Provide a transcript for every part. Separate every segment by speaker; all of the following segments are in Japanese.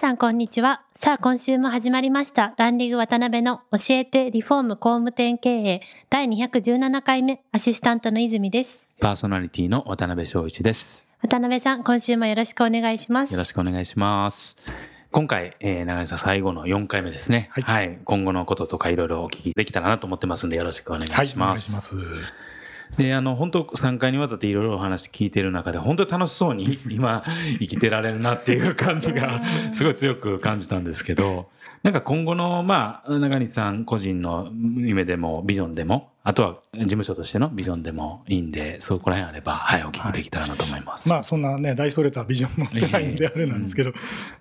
Speaker 1: さんこんにちは。さあ今週も始まりました。ランディング渡辺の教えてリフォーム工務店経営第217回目アシスタントの泉です。
Speaker 2: パーソナリティの渡辺翔一です。
Speaker 1: 渡辺さん、今週もよろしくお願いします。
Speaker 2: よろしくお願いします。今回、えー、長井さん最後の4回目ですね。
Speaker 3: はい
Speaker 2: 今後のこととかいろいろお聞きできたらなと思ってますんで、よろしくお願いします。
Speaker 3: はい、お願いします。
Speaker 2: で、あの、本当3回にわたっていろいろお話聞いてる中で、本当に楽しそうに 今生きてられるなっていう感じがすごい強く感じたんですけど、なんか今後の、まあ、中西さん個人の夢でもビジョンでも、あとは事務所としてのビジョンでもいいんで、そこら辺あれば、はい、お聞きできたらなと思います。
Speaker 3: まあそんなね大それたビジョン持ってないんであれなんですけど、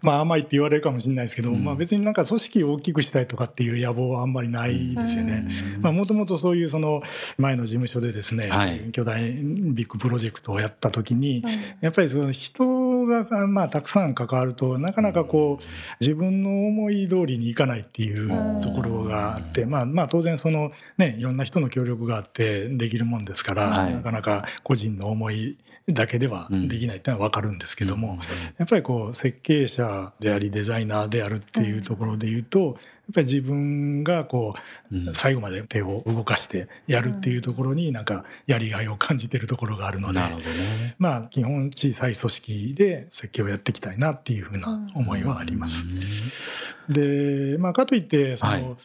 Speaker 3: まあ甘いって言われるかもしれないですけど、まあ別になんか組織を大きくしたいとかっていう野望はあんまりないですよね。まあもともとそういうその前の事務所でですね、
Speaker 2: はい。
Speaker 3: 巨大ビッグプロジェクトをやった時に、やっぱりその人がまあたくさん関わるとなかなかこう自分の思い通りにいかないっていうところがあって、まあまあ当然そのねいろんな人の協力があってできるもんですから、
Speaker 2: はい。
Speaker 3: なかなか個人の思いだけではできないっていうのは分かるんですけども、やっぱりこう設計者でありデザイナーであるっていうところで言うと、やっぱり自分がこう最後まで手を動かしてやるっていうところになんかやりがいを感じてるところがあるので、
Speaker 2: ね。
Speaker 3: まあ基本小さい組織で設計をやっていきたいなっていうふうな思いはあります。で、まあ、かといってその、
Speaker 2: はい。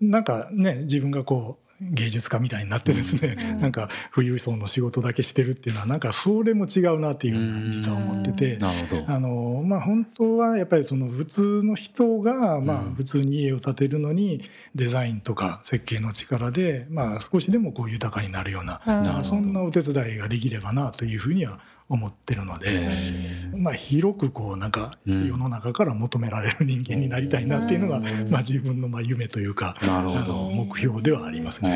Speaker 3: なんかね自分がこう芸術家みたいになってですね、なんか富裕層の仕事だけしてるっていうのはなんかそれも違うなっていうふうな実は思ってて。あのまあ、本当はやっぱりその普通の人がまあ
Speaker 2: うん。
Speaker 3: 普通に家を建てるのにデザインとか設計の力でまあ少しでもこう豊かになるような
Speaker 1: う
Speaker 3: そんなお手伝いができればなというふうには思ってるの
Speaker 2: へ
Speaker 3: で、
Speaker 2: ー。
Speaker 3: まあ、広くこうなんか
Speaker 2: うん。
Speaker 3: 世の中から求められる人間になりたいなっていうのが、
Speaker 2: うん。
Speaker 3: まあ、自分のまあ夢というかあの目標ではありますね。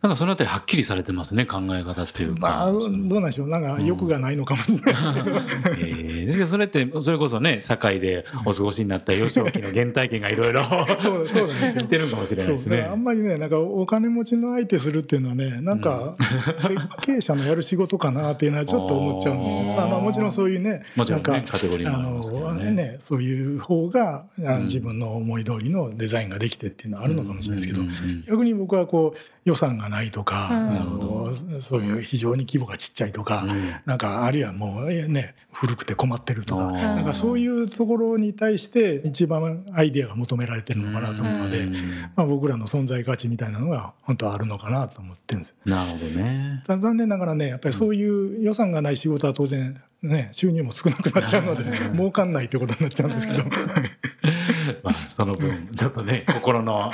Speaker 2: なんかそのあたりはっきりされてますね、考え方っていうか。
Speaker 3: まあ、どうなんでしょう。なんか欲がないのかもしれないですけど、
Speaker 2: えーですけどそれってそれこそね堺でお過ごしになった幼少期の原体験がいろいろ
Speaker 3: そうそうなんです
Speaker 2: てるかもしれないですね。
Speaker 3: あんまりねなんかお金持ちの相手するっていうのはねなんか設計者のやる仕事かなっていうのはちょっと思っちゃうんですまあ、まあもちろんそういうね
Speaker 2: もちろんね
Speaker 3: なんか
Speaker 2: カテゴリーもあ
Speaker 3: の
Speaker 2: ね。
Speaker 3: ねそういう方が自分の思い通りのデザインができてっていうのはあるのかもしれないですけど、逆に僕はこう予算がないとか、
Speaker 1: うん
Speaker 3: あ
Speaker 2: なるほ
Speaker 3: のそういう非常に規模がちっちゃいとか、
Speaker 2: うん。
Speaker 3: なんかあるいはもうね古くて困ってるとかなんかそういうところに対して一番アイデアが求められてるのかなと思うので、
Speaker 2: うん。
Speaker 3: まあ、僕らの存在価値みたいなのが本当はあるのかなと思ってるんです。
Speaker 2: なるほどね。
Speaker 3: 残念ながらねやっぱりそういう予算がない仕事は当然ね収入も少なくなっちゃうので儲かんないってことになっちゃうんですけど。
Speaker 2: まあその分ちょっとね心の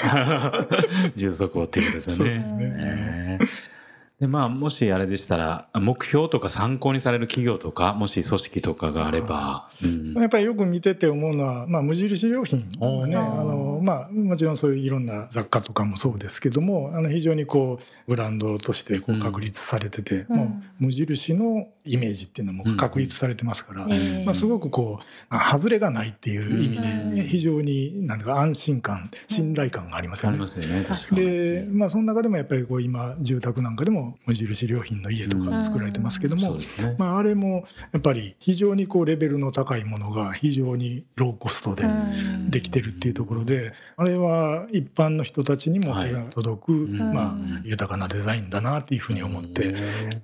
Speaker 2: 充足をっていうことですよね。
Speaker 3: そうですね。
Speaker 2: えーでまあもしあれでしたら目標とか参考にされる企業とかもし組織とかがあれば、うん。
Speaker 3: やっぱりよく見てて思うのは、まあ、無印良品はねあの、まあ、もちろんそういういろんな雑貨とかもそうですけどもあの非常にこうブランドとしてこ
Speaker 2: うん。
Speaker 3: う確立されてて、
Speaker 1: うん。
Speaker 3: もう無印のイメージっていうのも確立されてますから、
Speaker 1: えー
Speaker 3: まあ、すごくこうあ外れがないっていう意味
Speaker 1: うん。
Speaker 3: で非常になんか安心感信頼感がありますよね。
Speaker 2: ありま。すよね確かに。
Speaker 3: でまあその中でもやっぱりこう今住宅なんかでも無印良品の家とか作られてますけども、
Speaker 2: そうですね、
Speaker 3: まあ、あれもやっぱり非常にこうレベルの高いものが非常にローコストで
Speaker 1: うん。
Speaker 3: できてるっていうところであれは一般の人たちにも手が届く、
Speaker 2: ん。
Speaker 3: まあ、豊かなデザインだなっていうふうに思って、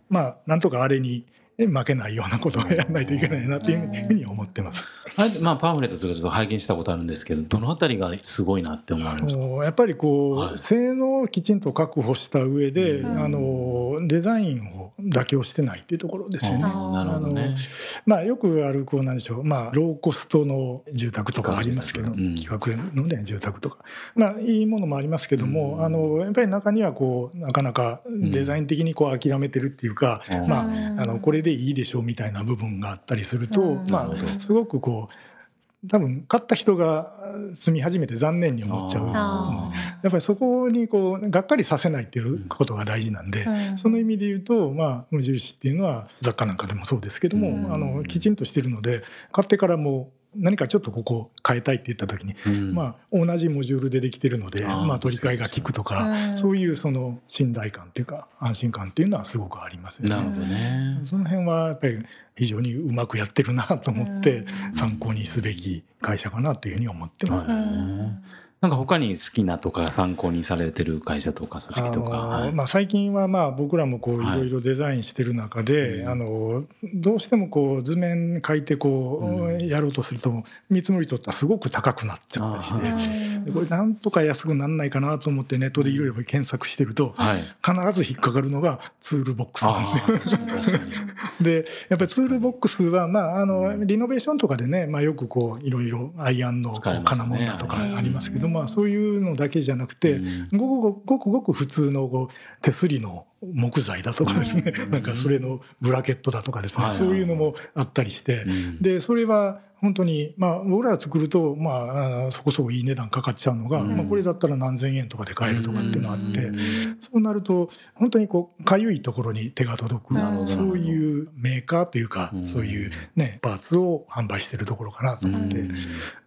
Speaker 3: まあなんとかあれに負けないようなことをやらないといけないなっていうふうに思ってます。
Speaker 2: あれまあパンフレットとかちょっと拝見したことあるんですけどどのあたりがすごいなって思われますか
Speaker 3: やっぱりこう、
Speaker 2: はい。
Speaker 3: 性能をきちんと確保した上で、
Speaker 2: うん。
Speaker 3: あのデザインを妥協してないっていうところですよね。
Speaker 2: なるほどね。
Speaker 3: まあ、よくあるこうなんでしょう、まあ、ローコストの住宅とかありますけど、
Speaker 2: うん。
Speaker 3: 企画の、ね、住宅とか、まあ、いいものもありますけども、
Speaker 2: うん。
Speaker 3: あのやっぱり中にはこうなかなかデザイン的にこう諦めてるっていうか、
Speaker 2: うん。
Speaker 3: まあ、あのこれでいいでしょうみたいな部分があったりすると、
Speaker 1: うん。
Speaker 3: まあ、すごくこう多分買った人が住み始めて残念に思っちゃう。やっぱりそこにこうがっかりさせないっていうことが大事なんで、うん、その意味で言うと、まあ、無印っていうのは雑貨なんかでもそうですけども、うん、あのきちんとしてるので買ってからも何かちょっとここ変えたいって言った時に、うん、まあ同じモジュールでできてるのでまあ取り替えが効くとか、うん、そういうその信頼感っていうか安心感っていうのはすごくありますよね。
Speaker 2: なるほどね。
Speaker 3: その辺はやっぱり非常にうまくやってるなと思って参考にすべき会社かなというふうに思ってます。
Speaker 2: なんか他に好きなとか参考にされてる会社とか組織とか、
Speaker 3: はい、まあ、最近はまあ僕らもこういろいろデザインしてる中で、はい、あのどうしてもこう図面書いてこうやろうとすると見積もりとったらすごく高くなっちゃったりしてこれなんとか安くならないかなと思ってネットでいろいろ検索してると、はい、必ず引っかかるのがツールボックスなんですよ。でやっぱりツールボックスはまああのリノベーションとかでね、まあ、よくこういろいろアイアンの金物だとかありますけどまあ、そういうのだけじゃなくて、ごくごくごく普通のこう手すりの木材だとかですね、なんかそれのブラケットだとかですね、そういうのもあったりして、でそれは本当に、まあ、僕ら作ると、まあ、そこそこいい値段かかっちゃうのが、うん、まあ、これだったら何千円とかで買えるとかっていうのがあって、うん、そうなると本当にこうかゆいところに手が届くそういうメーカーというか、うん、そういう、ね、パーツを販売してるところかなと思って、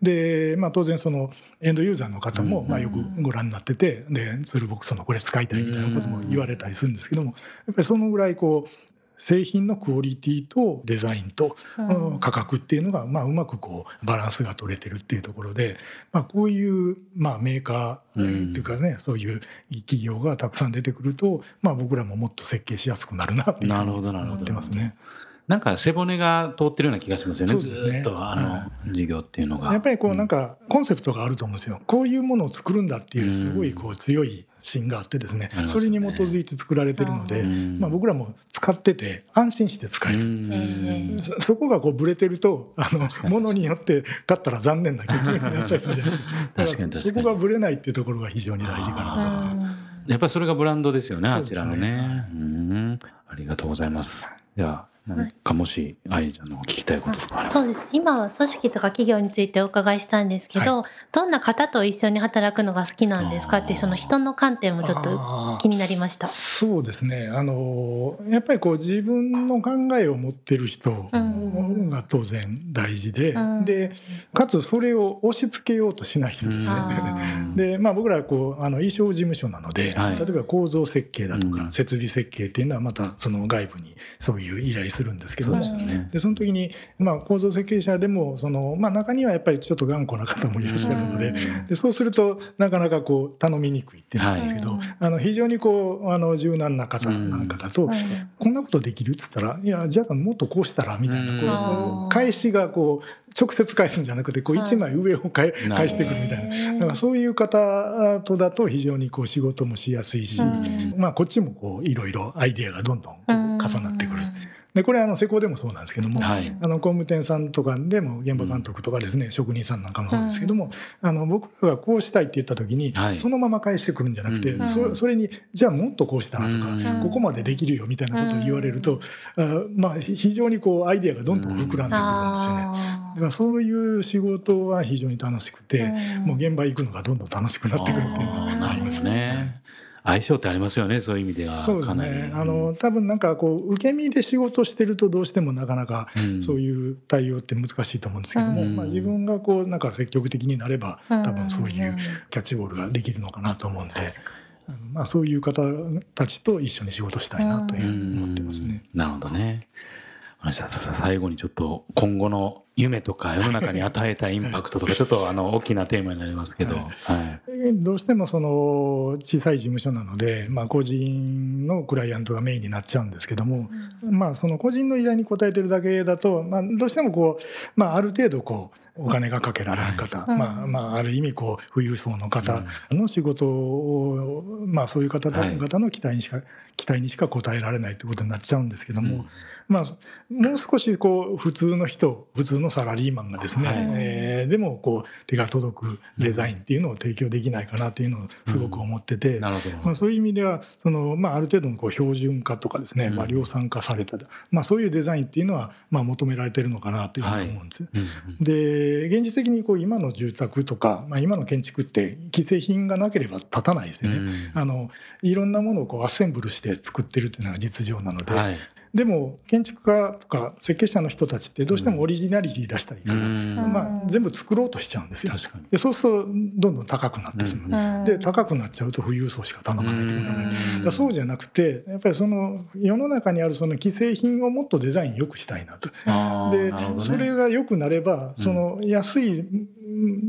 Speaker 3: で、まあ、当然そのエンドユーザーの方も、まあ、よくご覧になっててでツールボックスのこれ使いたいみたいなことも言われたりするんですけどもやっぱりそのぐらいこう製品のクオリティとデザインと価格っていうのが、まあ、うまくこうバランスが取れてるっていうところで、まあ、こういう、まあ、メーカーっていうかね、そういう企業がたくさん出てくると、まあ、僕らももっと設計しやすくなるなっていうふうに思ってますね。
Speaker 2: なんか背骨が通ってるような気がしますよね。ねずっとあの授業っていうのが。
Speaker 3: やっぱりこうなんかコンセプトがあると思うんですよ。こういうものを作るんだっていうすごいこう強い芯があってですね、ね、それに基づいて作られてるので、まあ、僕らも使ってて安心して使える。そそこがこうブレてるとあのものによって買ったら残念な結果になったりするじゃないですか。かそこがブレないっていうところが非常に大事かなと。思います
Speaker 2: やっぱりそれがブランドですよね。あちらのね、うん。ありがとうございます。では何かもし愛ちゃんの聞きたいこととか
Speaker 1: そうです。今は組織とか企業についてお伺いしたんですけど、はい、どんな方と一緒に働くのが好きなんですか？ってその人の観点もちょっと気になりました。
Speaker 3: そうですね。あのやっぱりこう自分の考えを持ってる人が当然大事で、うん、でかつそれを押し付けようとしない人ですね。でまあ僕らこうあの衣装事務所なので、はい、例えば構造設計だとか、設備設計っていうのはまたその外部にそういう依頼するんですけど。もそで、ね、その時に、まあ、構造設計者でもその、まあ、中にはやっぱりちょっと頑固な方もいらっしゃるのででそうするとなかなかこう頼みにくいっていうんですけど、はい、あの非常にこうあの柔軟な方なんかだと、こんなことできる？っつったら「いやじゃあもっとこうしたら」みたいなこう返しがこう直接返すんじゃなくてこう一枚上を返,、返してくるみたいな。だからそういう方とだと非常にこう仕事もしやすいし、まあこっちもこういろいろアイデアがどんどん。重なってくる。でこれあの施工でもそうなんですけども、はい、あの工務店さんとかでも現場監督とかですね、うん、職人さんなんかもそうですけども、あの僕らがこうしたいって言った時に、はい、そのまま返してくるんじゃなくて、うん、そそれにじゃあもっとこうしたらとか、うん、ここまでできるよみたいなことを言われると、あまあ非常にこうアイデアがどんどん膨らんでくるんですよね。だからそういう仕事は非常に楽しくて、もう現場行くのがどんどん楽しくなってくるっていうのはありますね。
Speaker 2: 相性ってありますよねそういう意味では
Speaker 3: そうですね。あの多分なんかこう受け身で仕事してるとどうしてもなかなかそういう対応って難しいと思うんですけども、うん、まあ、自分がこうなんか積極的になれば多分そういうキャッチボールができるのかなと思うんで。まあ、そういう方たちと一緒に仕事したいなという思ってますね。
Speaker 2: なるほどね。最後にちょっと今後の夢とか世の中に与えたインパクトとか ちょっとあの大きなテーマになりますけど、はい、
Speaker 3: どうしてもその小さい事務所なので、まあ、個人のクライアントがメインになっちゃうんですけども、まあ、その個人の依頼に応えてるだけだと、まあ、どうしてもこう、まあ、ある程度こうお金がかけられる方、まあまあ、ある意味こう富裕層の方の仕事を、まあ、そういう方々の期待にしか、期待にしか応えられないということになっちゃうんですけども。まあ、もう少しこう普通の人普通ののサラリーマンがですね、はい、えー、でもこう手が届くデザインっていうのを提供できないかなというのをすごく思ってて、うん、まあ、そういう意味ではその、まあ、ある程度のこう標準化とかですね、まあ、量産化された、まあ、そういうデザインっていうのはまあ求められてるのかなというふうに思うんです。はい、で現実的にこう今の住宅とか、まあ、今の建築って既製品がなければ立たないですよね。うん、あのいろんなものをこうアッセンブルして作ってるっていうのが実情なので、はい、でも建築家とか設計者の人たちってどうしてもオリジナリティ出したりから、まあ、全部作ろうとしちゃうんですよ。でそうするとどんどん高くなってしまう、で高くなっちゃうと富裕層しか頼まないということだそうじゃなくてやっぱりその世の中にあるその既製品をもっとデザイン良くしたいなと。で、ね、それが良くなればその安い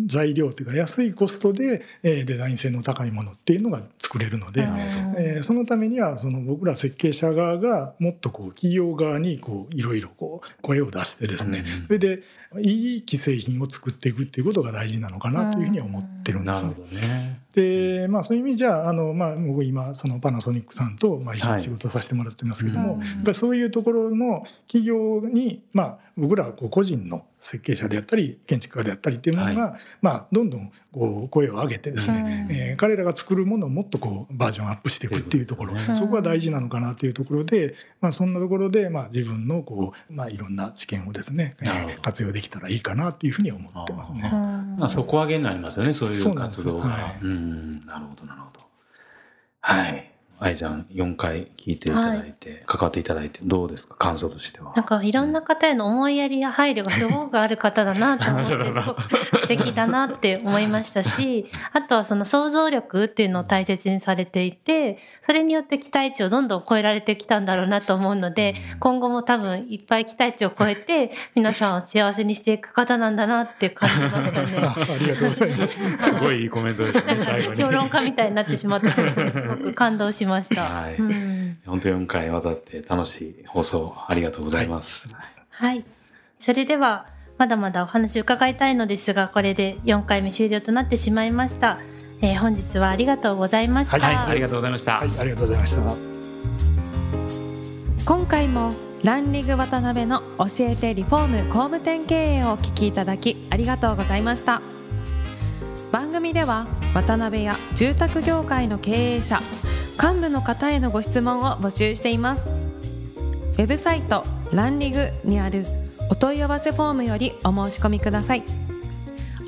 Speaker 3: 材料というか安いコストでデザイン性の高いものっていうのが作れるので、えー、そのためにはその僕ら設計者側がもっとこう企業側にこういろいろこう声を出してですね、それでいい既製品を作っていくっていうことが大事なのかなというふうに思ってるんです。ね、でまあそういう意味じゃあの、まあ、僕今そのパナソニックさんとまあ一緒に仕事させてもらってますけども、はい、やっぱりそういうところの企業にまあ僕らこう個人の設計者であったり建築家であったりっていうものが、はい、まあ、どんどんこう声を上げてですね、うん、えー、彼らが作るものをもっとこうバージョンアップしていくっていうところ、ね、そこが大事なのかなというところで、まあ、そんなところで、まあ、自分のこう、まあ、いろんな知見をですね、えー、活用できたらいいかなというふうに思ってますね。
Speaker 2: まあ、底上げになりますよねそういう活動が。なるほどなるほど。はい愛ちゃん4回聞いていただいて、はい、関わっていただいてどうですか？感想としては。
Speaker 1: なんかいろんな方への思いやりや配慮がすごくある方だなと思って 素敵だなって思いましたしあとはその想像力っていうのを大切にされていてそれによって期待値をどんどん超えられてきたんだろうなと思うので今後も多分いっぱい期待値を超えて皆さんを幸せにしていく方なんだなって感じましたね。
Speaker 3: ありがとうございます。
Speaker 2: すごいいいコメントですね
Speaker 1: 評論家みたいになってしまったすごく感動しました。はい。うん、
Speaker 2: 本当4回にわたって楽しい放送ありがとうございます。
Speaker 1: はい。はい、それでは、まだまだお話伺いたいのですが、これで4回目終了となってしまいました。えー、本日はありがとうございました。
Speaker 2: はい、ありがとうございました。
Speaker 3: はい、ありがとうございました。
Speaker 4: 今回もランリング渡辺の教えてリフォーム工務店経営をお聞きいただきありがとうございました番組では渡辺や住宅業界の経営者幹部の方へのご質問を募集しています。ウェブサイトランリグにあるお問い合わせフォームよりお申し込みください。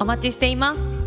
Speaker 4: お待ちしています。